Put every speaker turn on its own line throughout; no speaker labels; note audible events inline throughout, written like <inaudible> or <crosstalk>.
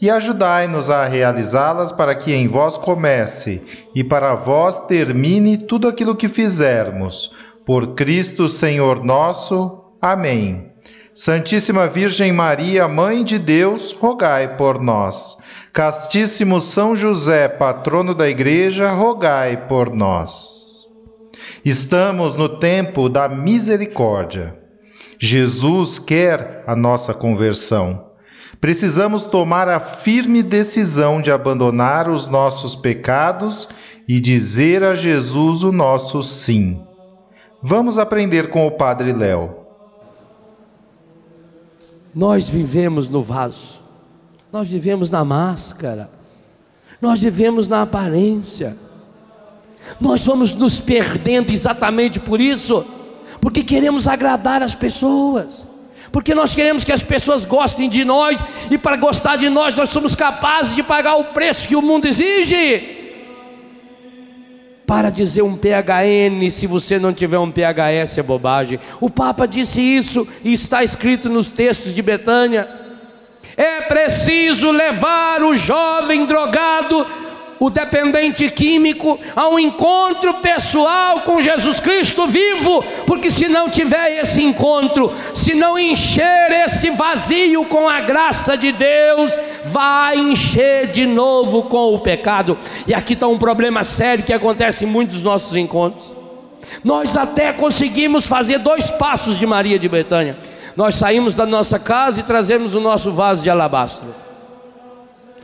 e ajudai-nos a realizá-las para que em vós comece e para vós termine tudo aquilo que fizermos. Por Cristo Senhor nosso. Amém. Santíssima Virgem Maria, Mãe de Deus, rogai por nós. Castíssimo São José, patrono da Igreja, rogai por nós. Estamos no tempo da misericórdia. Jesus quer a nossa conversão. Precisamos tomar a firme decisão de abandonar os nossos pecados e dizer a Jesus o nosso sim. Vamos aprender com o Padre Léo.
Nós vivemos no vaso, nós vivemos na máscara, nós vivemos na aparência, nós vamos nos perdendo exatamente por isso, porque queremos agradar as pessoas porque nós queremos que as pessoas gostem de nós, e para gostar de nós, nós somos capazes de pagar o preço que o mundo exige. Para dizer um PHN, se você não tiver um PHS, é bobagem. O Papa disse isso e está escrito nos textos de Betânia. É preciso levar o jovem drogado o dependente químico ao encontro pessoal com Jesus Cristo vivo, porque se não tiver esse encontro, se não encher esse vazio com a graça de Deus, vai encher de novo com o pecado. E aqui está um problema sério que acontece em muitos dos nossos encontros. Nós até conseguimos fazer dois passos de Maria de Betânia. Nós saímos da nossa casa e trazemos o nosso vaso de alabastro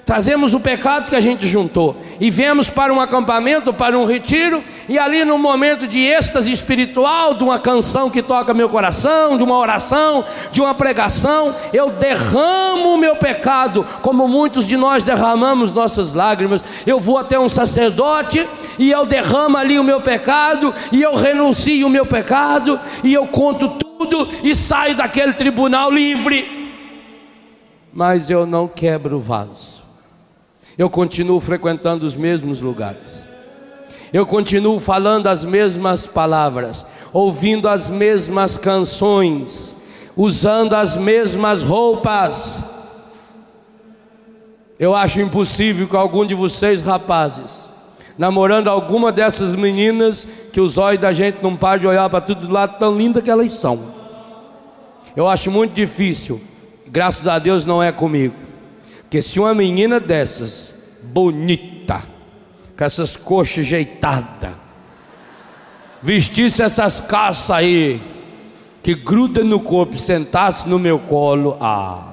trazemos o pecado que a gente juntou e viemos para um acampamento, para um retiro, e ali num momento de êxtase espiritual, de uma canção que toca meu coração, de uma oração, de uma pregação, eu derramo o meu pecado, como muitos de nós derramamos nossas lágrimas. Eu vou até um sacerdote e eu derramo ali o meu pecado, e eu renuncio o meu pecado, e eu conto tudo e saio daquele tribunal livre. Mas eu não quebro o vaso eu continuo frequentando os mesmos lugares, eu continuo falando as mesmas palavras, ouvindo as mesmas canções, usando as mesmas roupas. Eu acho impossível que algum de vocês, rapazes, namorando alguma dessas meninas, que os olhos da gente não param de olhar para tudo lado, tão linda que elas são. Eu acho muito difícil, graças a Deus não é comigo. Porque se uma menina dessas, bonita, com essas coxas ajeitadas, vestisse essas calças aí, que gruda no corpo, sentasse no meu colo, ah,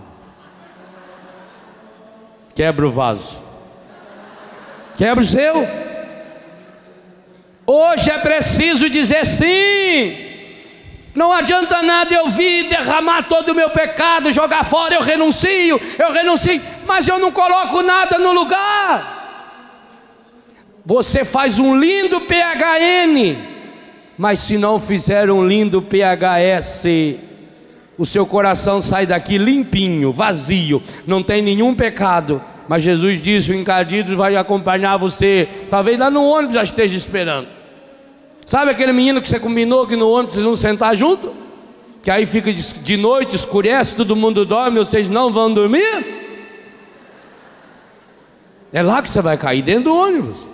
quebra o vaso, quebra o seu. Hoje é preciso dizer sim. Não adianta nada eu vir derramar todo o meu pecado, jogar fora, eu renuncio, eu renuncio, mas eu não coloco nada no lugar. Você faz um lindo PHN, mas se não fizer um lindo PHS, o seu coração sai daqui limpinho, vazio, não tem nenhum pecado. Mas Jesus disse: o encardido vai acompanhar você. Talvez lá no ônibus já esteja esperando. Sabe aquele menino que você combinou que no ônibus vocês vão sentar junto? Que aí fica de noite, escurece, todo mundo dorme, vocês não vão dormir? É lá que você vai cair dentro do ônibus.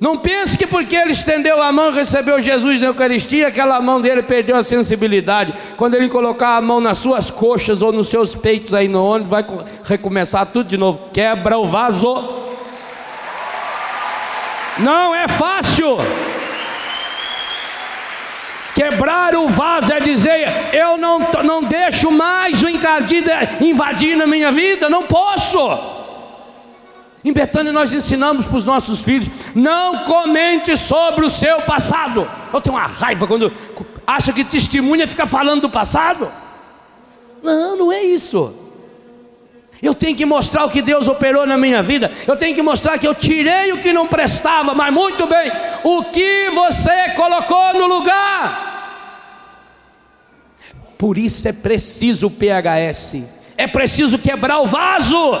Não pense que porque ele estendeu a mão e recebeu Jesus na Eucaristia, aquela mão dele perdeu a sensibilidade. Quando ele colocar a mão nas suas coxas ou nos seus peitos aí no ônibus, vai recomeçar tudo de novo. Quebra o vaso. Não é fácil. Quebrar o vaso é dizer: eu não, não deixo mais o encardido invadir na minha vida, não posso. Em Betânia nós ensinamos para os nossos filhos: não comente sobre o seu passado. Eu tenho uma raiva quando acha que testemunha fica falando do passado. Não, não é isso. Eu tenho que mostrar o que Deus operou na minha vida. Eu tenho que mostrar que eu tirei o que não prestava, mas muito bem, o que você colocou no lugar. Por isso é preciso o PHS. É preciso quebrar o vaso.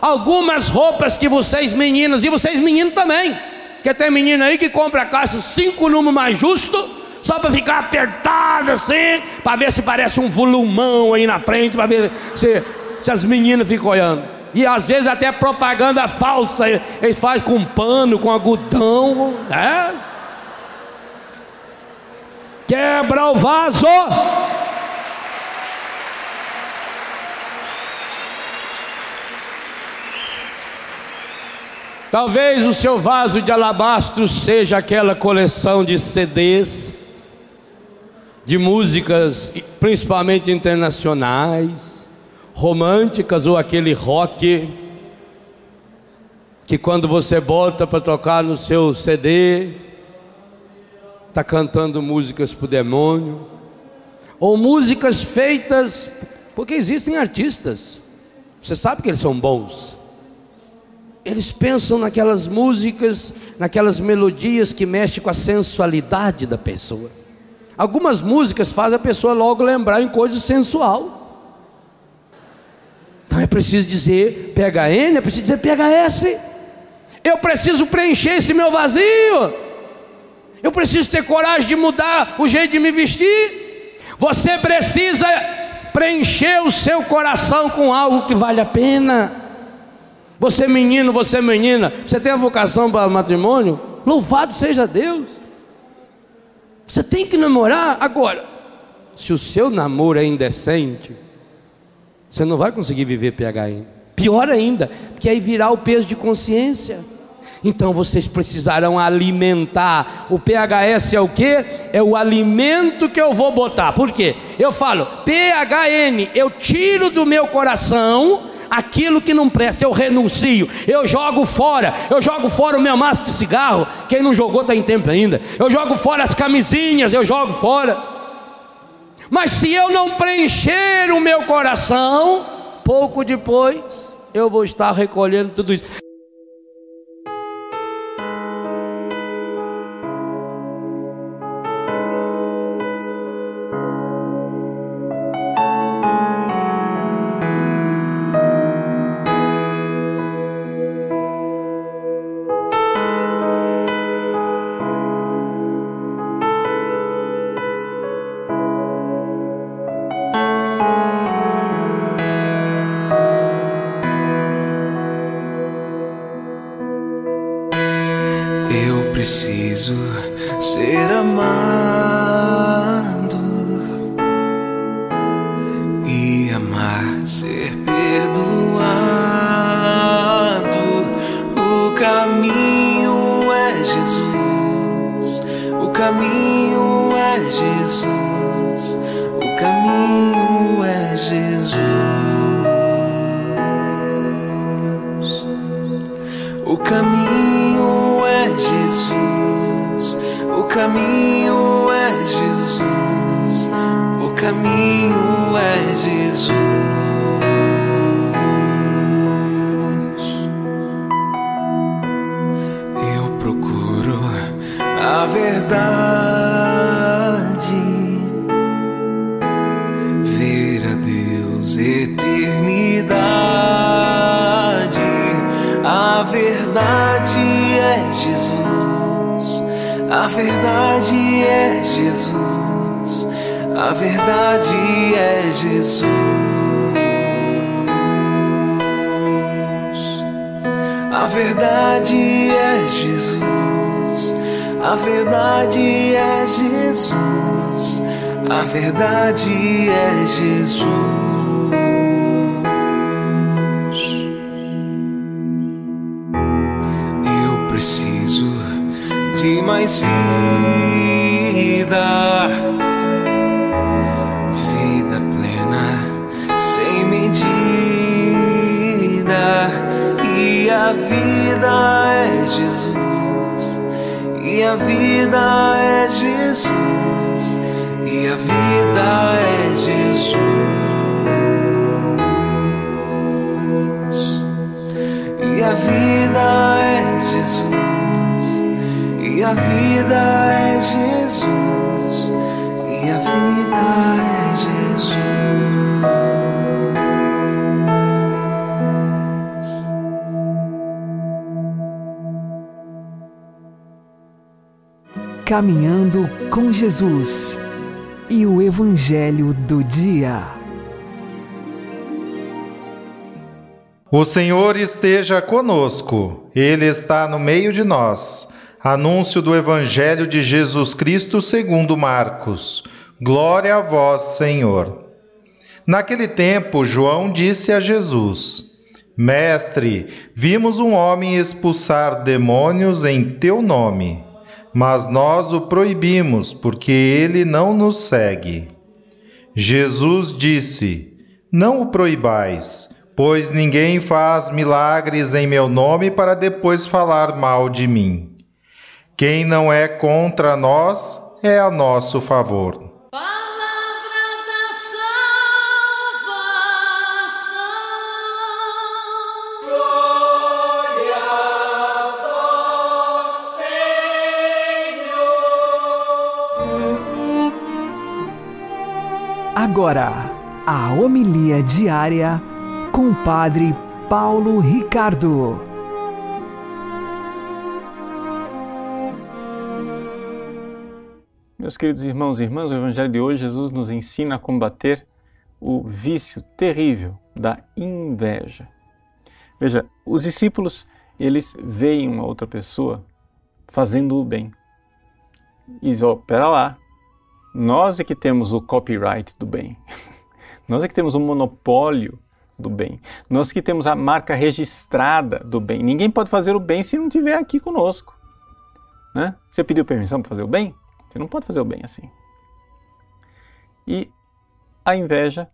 Algumas roupas que vocês meninas e vocês meninos também, que tem menino aí que compra a caixa cinco números mais justo, só para ficar apertado assim, para ver se parece um volumão aí na frente, para ver se se as meninas ficam olhando. E às vezes até propaganda falsa, eles fazem com pano, com algodão, né? Quebra o vaso. Talvez o seu vaso de alabastro seja aquela coleção de CDs, de músicas, principalmente internacionais românticas ou aquele rock que quando você bota para tocar no seu CD, está cantando músicas para o demônio, ou músicas feitas, porque existem artistas, você sabe que eles são bons, eles pensam naquelas músicas, naquelas melodias que mexem com a sensualidade da pessoa. Algumas músicas fazem a pessoa logo lembrar em coisa sensual. Então é preciso dizer PHN, é preciso dizer PHS. Eu preciso preencher esse meu vazio. Eu preciso ter coragem de mudar o jeito de me vestir. Você precisa preencher o seu coração com algo que vale a pena. Você menino, você menina, você tem a vocação para matrimônio? Louvado seja Deus. Você tem que namorar agora. Se o seu namoro é indecente, você não vai conseguir viver PHN. Pior ainda, porque aí virá o peso de consciência. Então vocês precisarão alimentar. O PHS é o que? É o alimento que eu vou botar. Por quê? Eu falo, PHN, eu tiro do meu coração aquilo que não presta, eu renuncio, eu jogo fora, eu jogo fora o meu maço de cigarro. Quem não jogou está em tempo ainda. Eu jogo fora as camisinhas, eu jogo fora. Mas se eu não preencher o meu coração, pouco depois eu vou estar recolhendo tudo isso.
O caminho é Jesus. O caminho é Jesus. O caminho é Jesus. verdade é Jesus. A verdade é Jesus. A verdade é Jesus. A verdade é Jesus. A verdade é Jesus. e mais vida. Vida plena, sem medida. E a vida é Jesus. E a vida é Jesus. E a vida é Jesus. E a vida é Jesus a vida é Jesus, e a vida é Jesus.
Caminhando com Jesus e o Evangelho do Dia.
O Senhor esteja conosco, Ele está no meio de nós. Anúncio do Evangelho de Jesus Cristo segundo Marcos. Glória a vós, Senhor. Naquele tempo, João disse a Jesus: Mestre, vimos um homem expulsar demônios em teu nome mas nós o proibimos, porque ele não nos segue. Jesus disse: Não o proibais, pois ninguém faz milagres em meu nome para depois falar mal de mim. Quem não é contra nós é a nosso favor.
Agora, a homilia diária com o Padre Paulo Ricardo.
Meus queridos irmãos e irmãs, o Evangelho de hoje, Jesus nos ensina a combater o vício terrível da inveja. Veja, os discípulos, eles veem uma outra pessoa fazendo o bem. E dizem, oh, pera lá, nós é que temos o copyright do bem. <laughs> Nós é que temos o monopólio do bem. Nós que temos a marca registrada do bem. Ninguém pode fazer o bem se não estiver aqui conosco. Né? Você pediu permissão para fazer o bem? Você não pode fazer o bem assim. E a inveja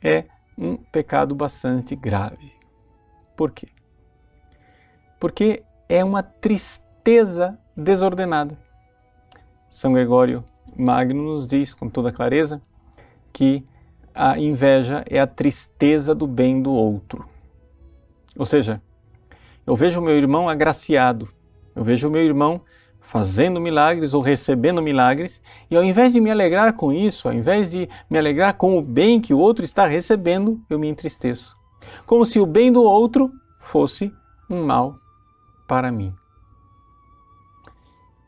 é um pecado bastante grave. Por quê? Porque é uma tristeza desordenada. São Gregório Magno nos diz com toda clareza que a inveja é a tristeza do bem do outro. Ou seja, eu vejo o meu irmão agraciado, eu vejo o meu irmão fazendo milagres ou recebendo milagres, e ao invés de me alegrar com isso, ao invés de me alegrar com o bem que o outro está recebendo, eu me entristeço. Como se o bem do outro fosse um mal para mim.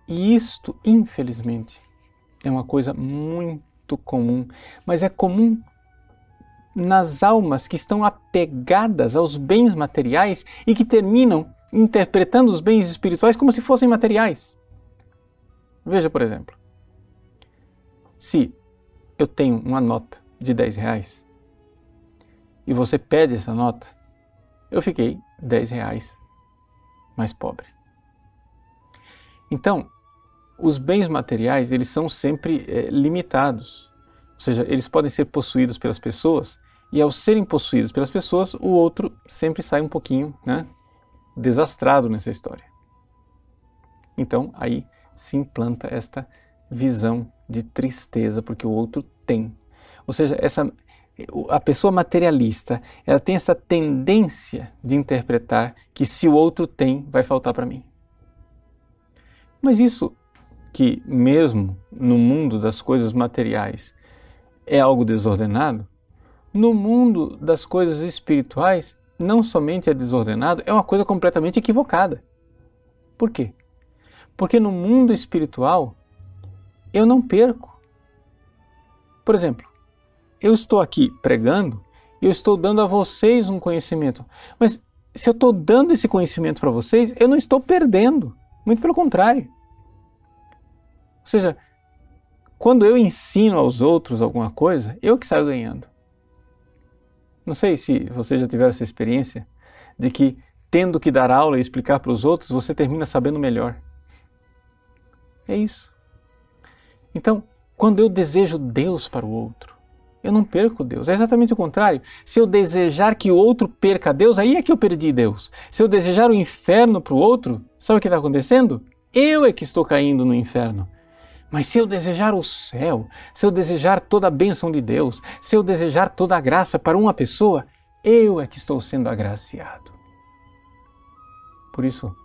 E isto, infelizmente, é uma coisa muito comum, mas é comum nas almas que estão apegadas aos bens materiais e que terminam interpretando os bens espirituais como se fossem materiais. Veja, por exemplo, se eu tenho uma nota de 10 reais e você pede essa nota, eu fiquei 10 reais mais pobre. Então, os bens materiais eles são sempre é, limitados, ou seja, eles podem ser possuídos pelas pessoas e ao serem possuídos pelas pessoas, o outro sempre sai um pouquinho né, desastrado nessa história. Então aí se implanta esta visão de tristeza porque o outro tem, ou seja, essa a pessoa materialista ela tem essa tendência de interpretar que se o outro tem vai faltar para mim. Mas isso que, mesmo no mundo das coisas materiais, é algo desordenado, no mundo das coisas espirituais, não somente é desordenado, é uma coisa completamente equivocada. Por quê? Porque no mundo espiritual, eu não perco. Por exemplo, eu estou aqui pregando eu estou dando a vocês um conhecimento. Mas se eu estou dando esse conhecimento para vocês, eu não estou perdendo. Muito pelo contrário. Ou seja, quando eu ensino aos outros alguma coisa, eu que saio ganhando. Não sei se você já tiver essa experiência de que, tendo que dar aula e explicar para os outros, você termina sabendo melhor. É isso. Então, quando eu desejo Deus para o outro,
eu não perco Deus. É exatamente o contrário. Se eu desejar que o outro perca Deus, aí é que eu perdi Deus. Se eu desejar o inferno para o outro, sabe o que está acontecendo? Eu é que estou caindo no inferno. Mas se eu desejar o céu, se eu desejar toda a bênção de Deus, se eu desejar toda a graça para uma pessoa, eu é que estou sendo agraciado. Por isso,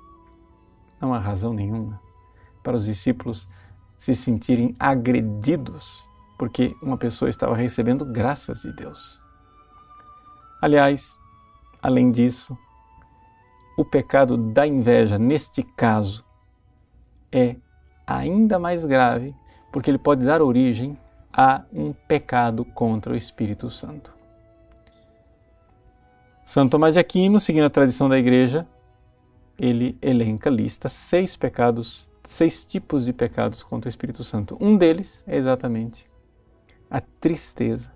não há razão nenhuma para os discípulos se sentirem agredidos porque uma pessoa estava recebendo graças de Deus. Aliás, além disso, o pecado da inveja, neste caso, é ainda mais grave, porque ele pode dar origem a um pecado contra o Espírito Santo. Santo Tomás de Aquino, seguindo a tradição da Igreja, ele elenca, lista seis pecados, seis tipos de pecados contra o Espírito Santo. Um deles é exatamente a tristeza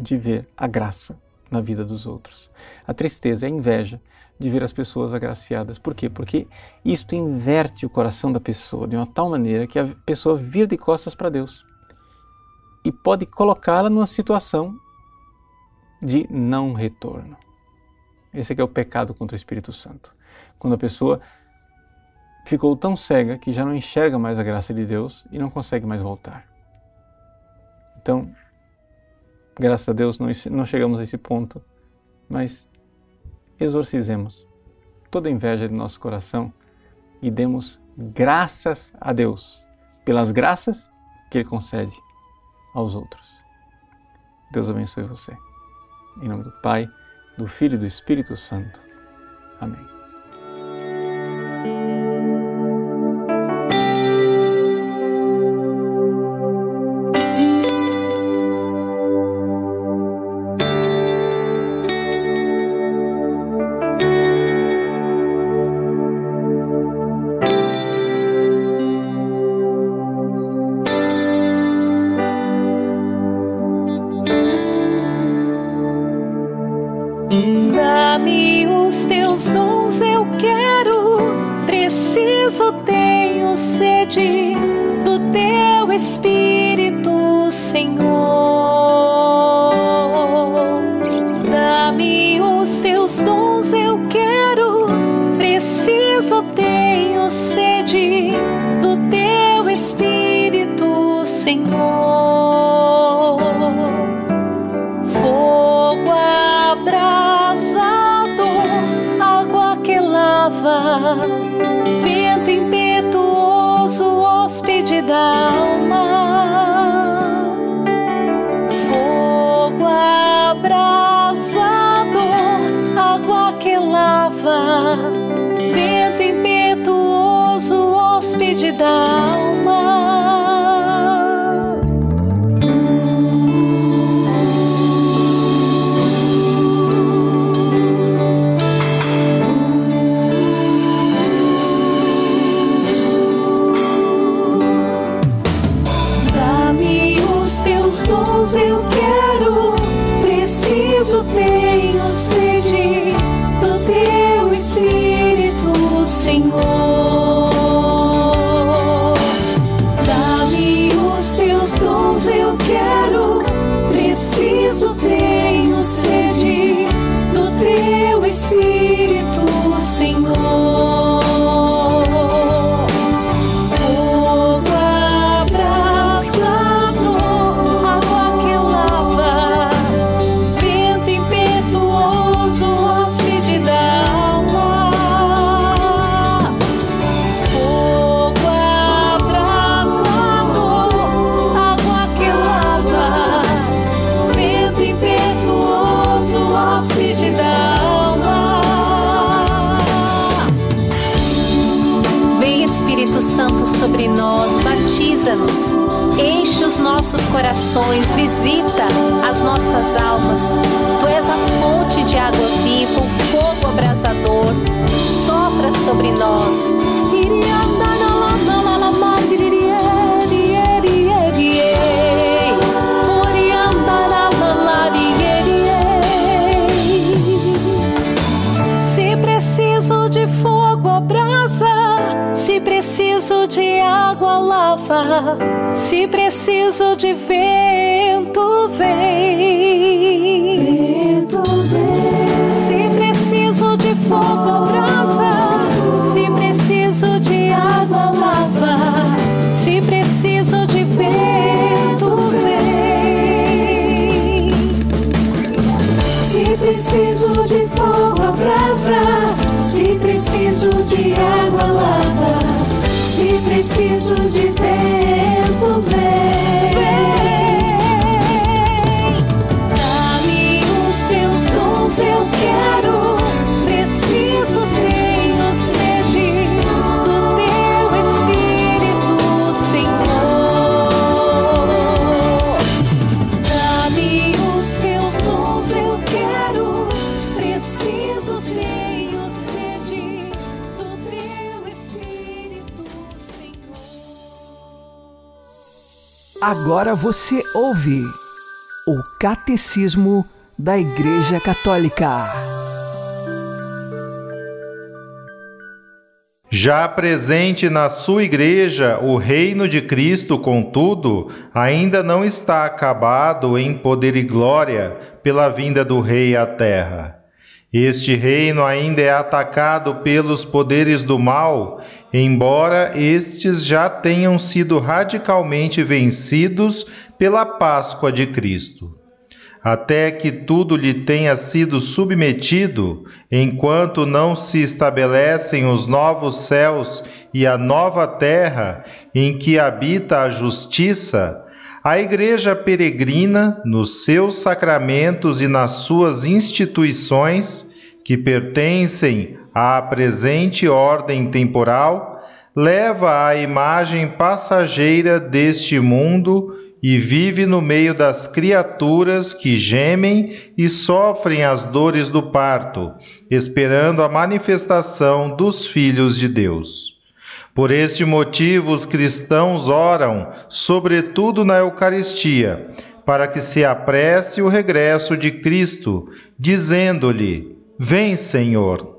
de ver a graça na vida dos outros. A tristeza, a inveja de ver as pessoas agraciadas. Por quê? Porque isto inverte o coração da pessoa de uma tal maneira que a pessoa vira de costas para Deus e pode colocá-la numa situação de não retorno. Esse é, é o pecado contra o Espírito Santo. Quando a pessoa ficou tão cega que já não enxerga mais a graça de Deus e não consegue mais voltar. Então, graças a Deus, não, chegamos a esse ponto, mas exorcizemos toda inveja de nosso coração e demos graças a Deus pelas graças que Ele concede aos outros. Deus abençoe você. Em nome do Pai, do Filho e do Espírito Santo. Amém.
Se preciso de fogo, abrasa. Se preciso de água,
lava. Se preciso de vento, vem.
Agora você ouve o Catecismo da Igreja Católica.
Já presente na sua igreja, o reino de Cristo, contudo, ainda não está acabado em poder e glória pela vinda do Rei à terra. Este reino ainda é atacado pelos poderes do mal, embora estes já tenham sido radicalmente vencidos pela Páscoa de Cristo. Até que tudo lhe tenha sido submetido, enquanto não se estabelecem os novos céus e a nova terra em que habita a justiça, a Igreja peregrina, nos seus sacramentos e nas suas instituições, que pertencem à presente ordem temporal, leva a imagem passageira deste mundo e vive no meio das criaturas que gemem e sofrem as dores do parto, esperando a manifestação dos filhos de Deus. Por este motivo, os cristãos oram, sobretudo na Eucaristia, para que se apresse o regresso de Cristo, dizendo-lhe: Vem, Senhor.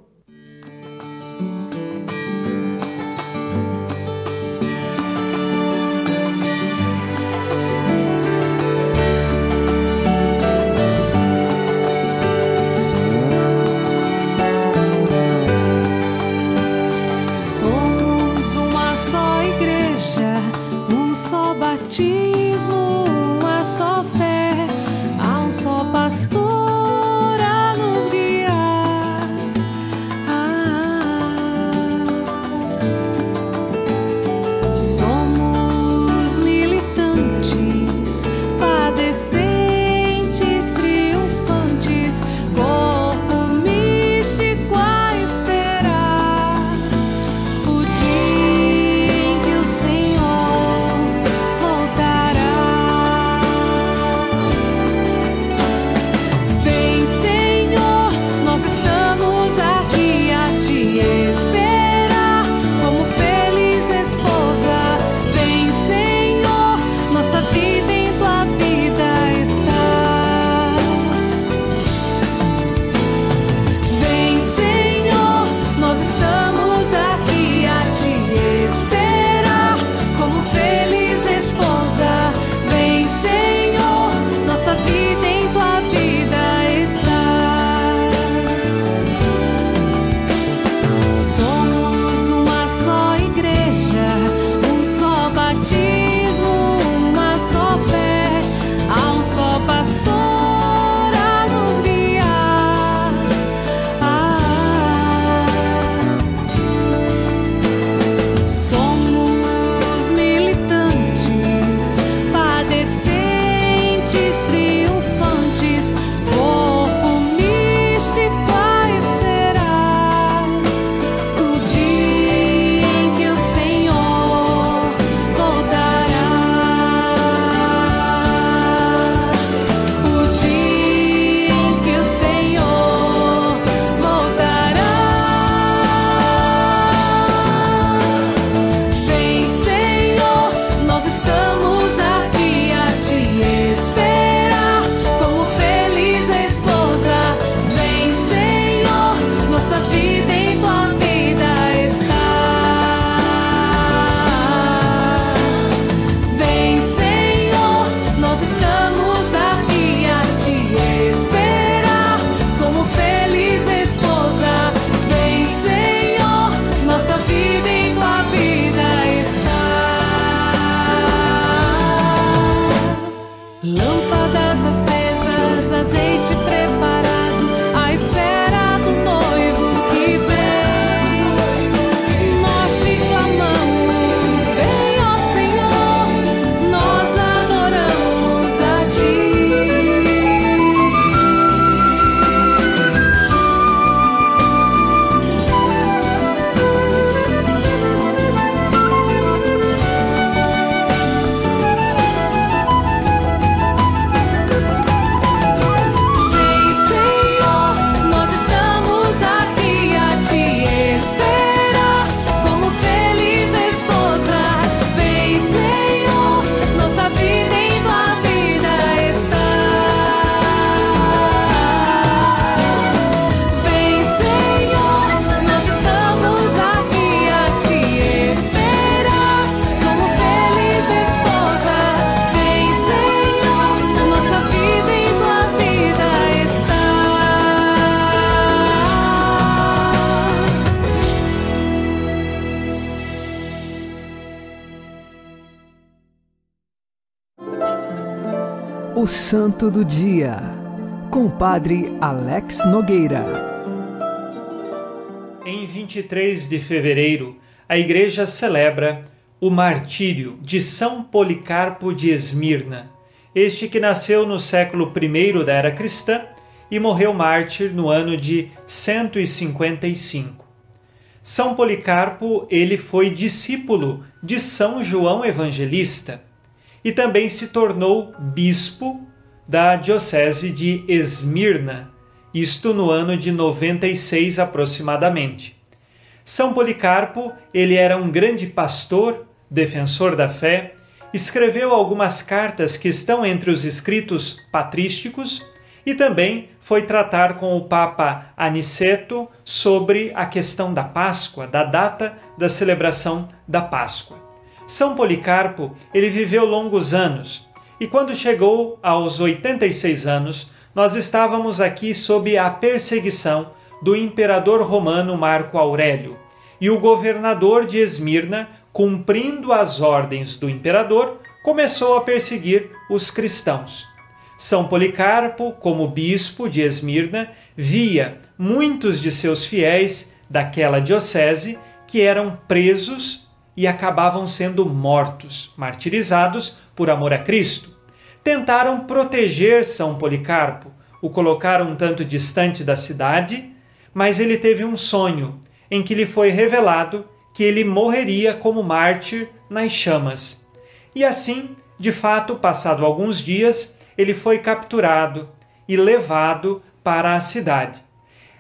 Santo do Dia, com o Padre Alex Nogueira.
Em 23 de fevereiro, a Igreja celebra o martírio de São Policarpo de Esmirna, este que nasceu no século I da era cristã e morreu mártir no ano de 155. São Policarpo, ele foi discípulo de São João Evangelista e também se tornou bispo da diocese de Esmirna, isto no ano de 96 aproximadamente. São Policarpo, ele era um grande pastor, defensor da fé, escreveu algumas cartas que estão entre os escritos patrísticos e também foi tratar com o Papa Aniceto sobre a questão da Páscoa, da data da celebração da Páscoa. São Policarpo, ele viveu longos anos e quando chegou aos 86 anos, nós estávamos aqui sob a perseguição do imperador romano Marco Aurélio. E o governador de Esmirna, cumprindo as ordens do imperador, começou a perseguir os cristãos. São Policarpo, como bispo de Esmirna, via muitos de seus fiéis daquela diocese que eram presos e acabavam sendo mortos, martirizados por amor a Cristo. Tentaram proteger São Policarpo, o colocaram um tanto distante da cidade, mas ele teve um sonho em que lhe foi revelado que ele morreria como mártir nas chamas. E assim, de fato, passado alguns dias, ele foi capturado e levado para a cidade.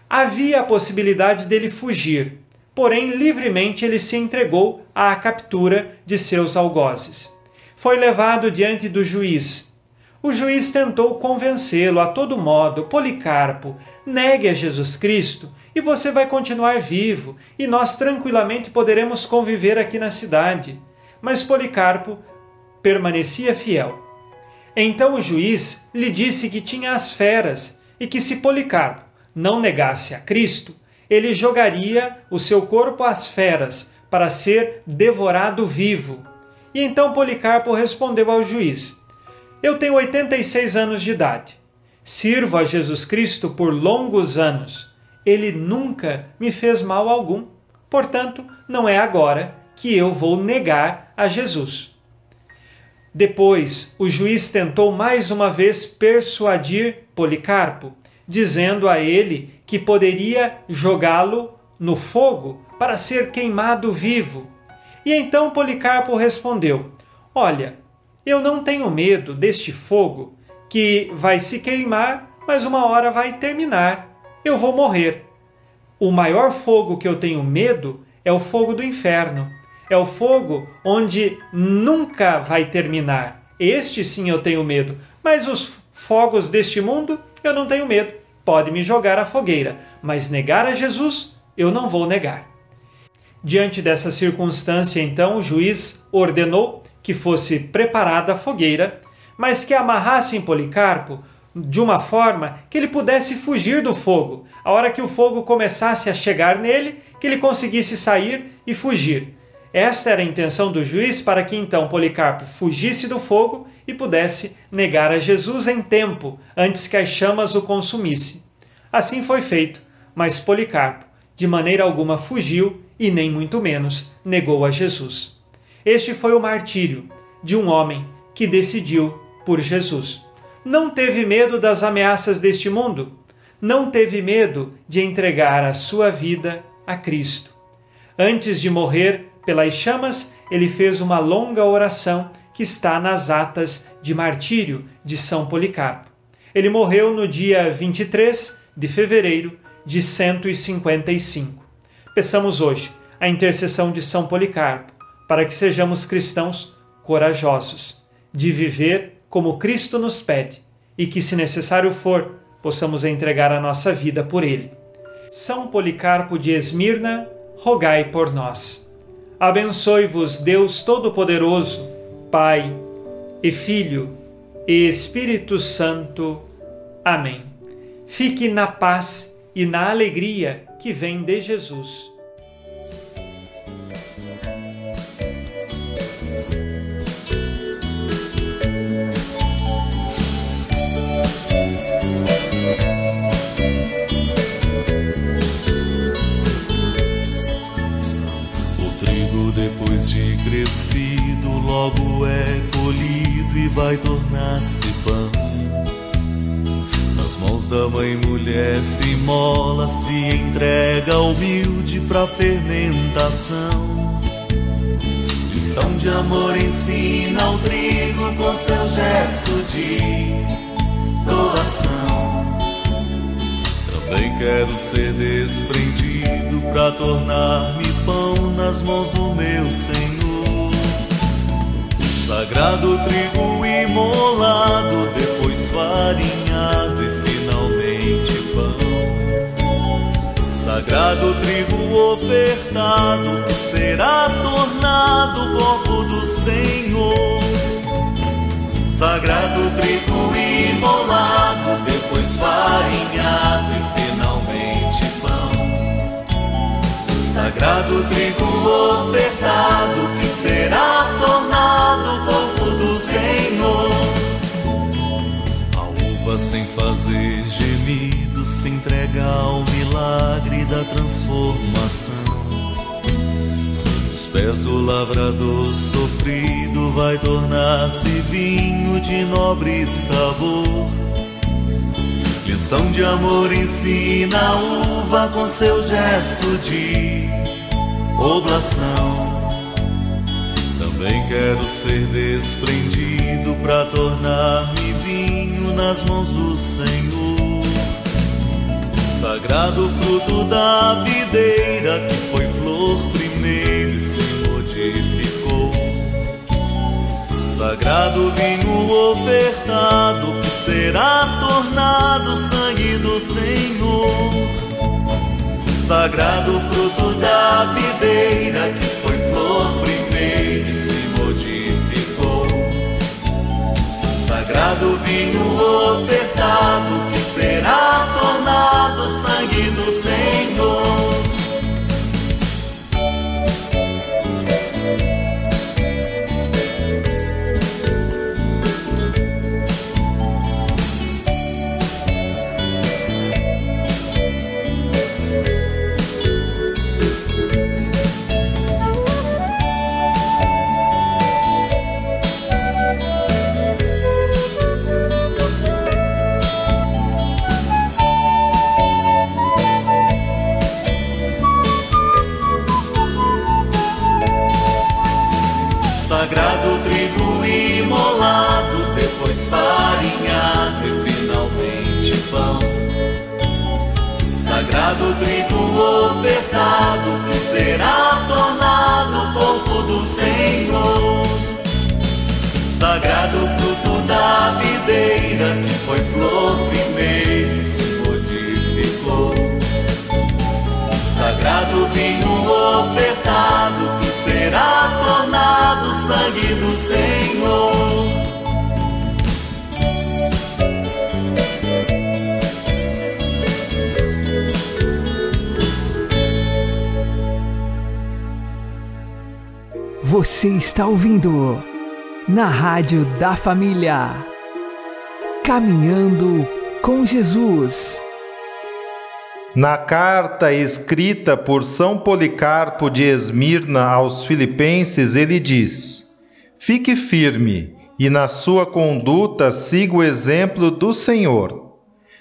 Havia a possibilidade dele fugir, porém livremente ele se entregou à captura de seus algozes. Foi levado diante do juiz. O juiz tentou convencê-lo a todo modo: Policarpo, negue a Jesus Cristo e você vai continuar vivo e nós tranquilamente poderemos conviver aqui na cidade. Mas Policarpo permanecia fiel. Então o juiz lhe disse que tinha as feras e que se Policarpo não negasse a Cristo, ele jogaria o seu corpo às feras para ser devorado vivo. E então Policarpo respondeu ao juiz: Eu tenho 86 anos de idade. Sirvo a Jesus Cristo por longos anos. Ele nunca me fez mal algum. Portanto, não é agora que eu vou negar a Jesus. Depois, o juiz tentou mais uma vez persuadir Policarpo, dizendo a ele que poderia jogá-lo no fogo para ser queimado vivo. E então Policarpo respondeu: Olha, eu não tenho medo deste fogo que vai se queimar, mas uma hora vai terminar. Eu vou morrer. O maior fogo que eu tenho medo é o fogo do inferno é o fogo onde nunca vai terminar. Este sim eu tenho medo, mas os fogos deste mundo eu não tenho medo. Pode me jogar à fogueira, mas negar a Jesus eu não vou negar. Diante dessa circunstância, então, o juiz ordenou que fosse preparada a fogueira, mas que amarrassem Policarpo de uma forma que ele pudesse fugir do fogo. A hora que o fogo começasse a chegar nele, que ele conseguisse sair e fugir. Esta era a intenção do juiz para que então Policarpo fugisse do fogo e pudesse negar a Jesus em tempo, antes que as chamas o consumissem. Assim foi feito, mas Policarpo, de maneira alguma, fugiu e nem muito menos negou a Jesus. Este foi o martírio de um homem que decidiu por Jesus. Não teve medo das ameaças deste mundo, não teve medo de entregar a sua vida a Cristo. Antes de morrer, pelas chamas, ele fez uma longa oração que está nas atas de martírio de São Policarpo. Ele morreu no dia 23 de fevereiro de 155. Peçamos hoje a intercessão de São Policarpo para que sejamos cristãos corajosos, de viver como Cristo nos pede e que, se necessário for, possamos entregar a nossa vida por ele. São Policarpo de Esmirna, rogai por nós. Abençoe-vos Deus Todo-Poderoso, Pai e Filho e Espírito Santo. Amém. Fique na paz e na alegria que vem de Jesus.
Logo é colhido e vai tornar-se pão. Nas mãos da mãe mulher se mola, se entrega humilde pra fermentação. Lição de amor ensina o trigo com seu gesto de doação. Também quero ser desprendido pra tornar-me pão nas mãos do meu Senhor. Sagrado trigo imolado, depois farinhado e finalmente pão. Sagrado trigo ofertado, que será tornado corpo do Senhor. Sagrado trigo imolado, depois farinhado e finalmente Sagrado trigo ofertado, que será tornado corpo do Senhor. A uva sem fazer gemidos se entrega ao milagre da transformação. Os pés do lavrador sofrido vai tornar-se vinho de nobre sabor. Lição de amor ensina a uva com seu gesto de oblação. Também quero ser desprendido para tornar-me vinho nas mãos do Senhor. Sagrado fruto da videira que foi flor primeiro e se modificou. Sagrado vinho ofertado que será tornado sangue do Senhor. Sagrado fruto da videira que foi flor primeiro e se modificou. Sagrado vinho ofertado que será tornado sangue do Senhor. Pão. Sagrado trigo ofertado, que será tornado corpo do Senhor. Sagrado fruto da videira, que foi flor primeiro e se modificou. Sagrado vinho ofertado, que será tornado sangue do Senhor.
Você está ouvindo na Rádio da Família. Caminhando com Jesus.
Na carta escrita por São Policarpo de Esmirna aos Filipenses, ele diz: Fique firme e na sua conduta siga o exemplo do Senhor.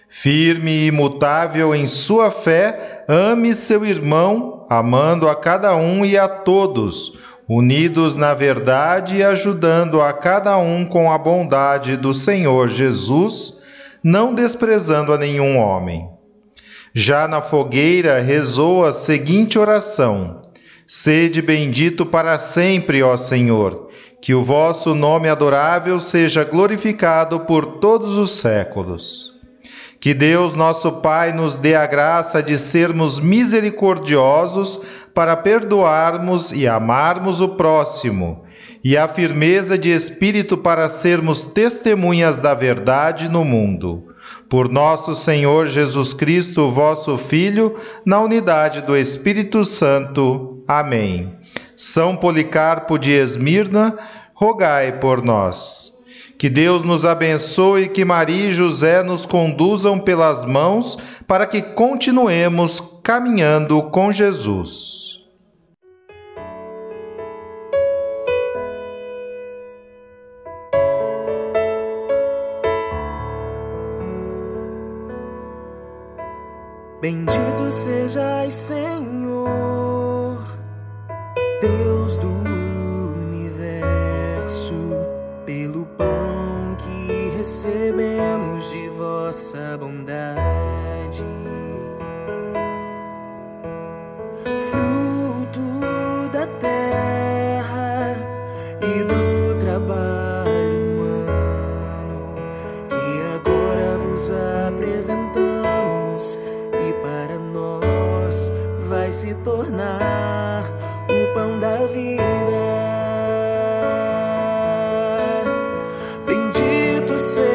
Firme e imutável em sua fé, ame seu irmão, amando a cada um e a todos, unidos na verdade e ajudando a cada um com a bondade do Senhor Jesus, não desprezando a nenhum homem. Já na fogueira rezou a seguinte oração: Sede bendito para sempre, ó Senhor, que o vosso nome adorável seja glorificado por todos os séculos. Que Deus, nosso Pai, nos dê a graça de sermos misericordiosos para perdoarmos e amarmos o próximo, e a firmeza de espírito para sermos testemunhas da verdade no mundo. Por nosso Senhor Jesus Cristo, vosso Filho, na unidade do Espírito Santo. Amém. São Policarpo de Esmirna, rogai por nós. Que Deus nos abençoe e que Maria e José nos conduzam pelas mãos para que continuemos caminhando com Jesus.
Bendito sejas, Senhor, Deus do recebemos de vossa bondade. Bendito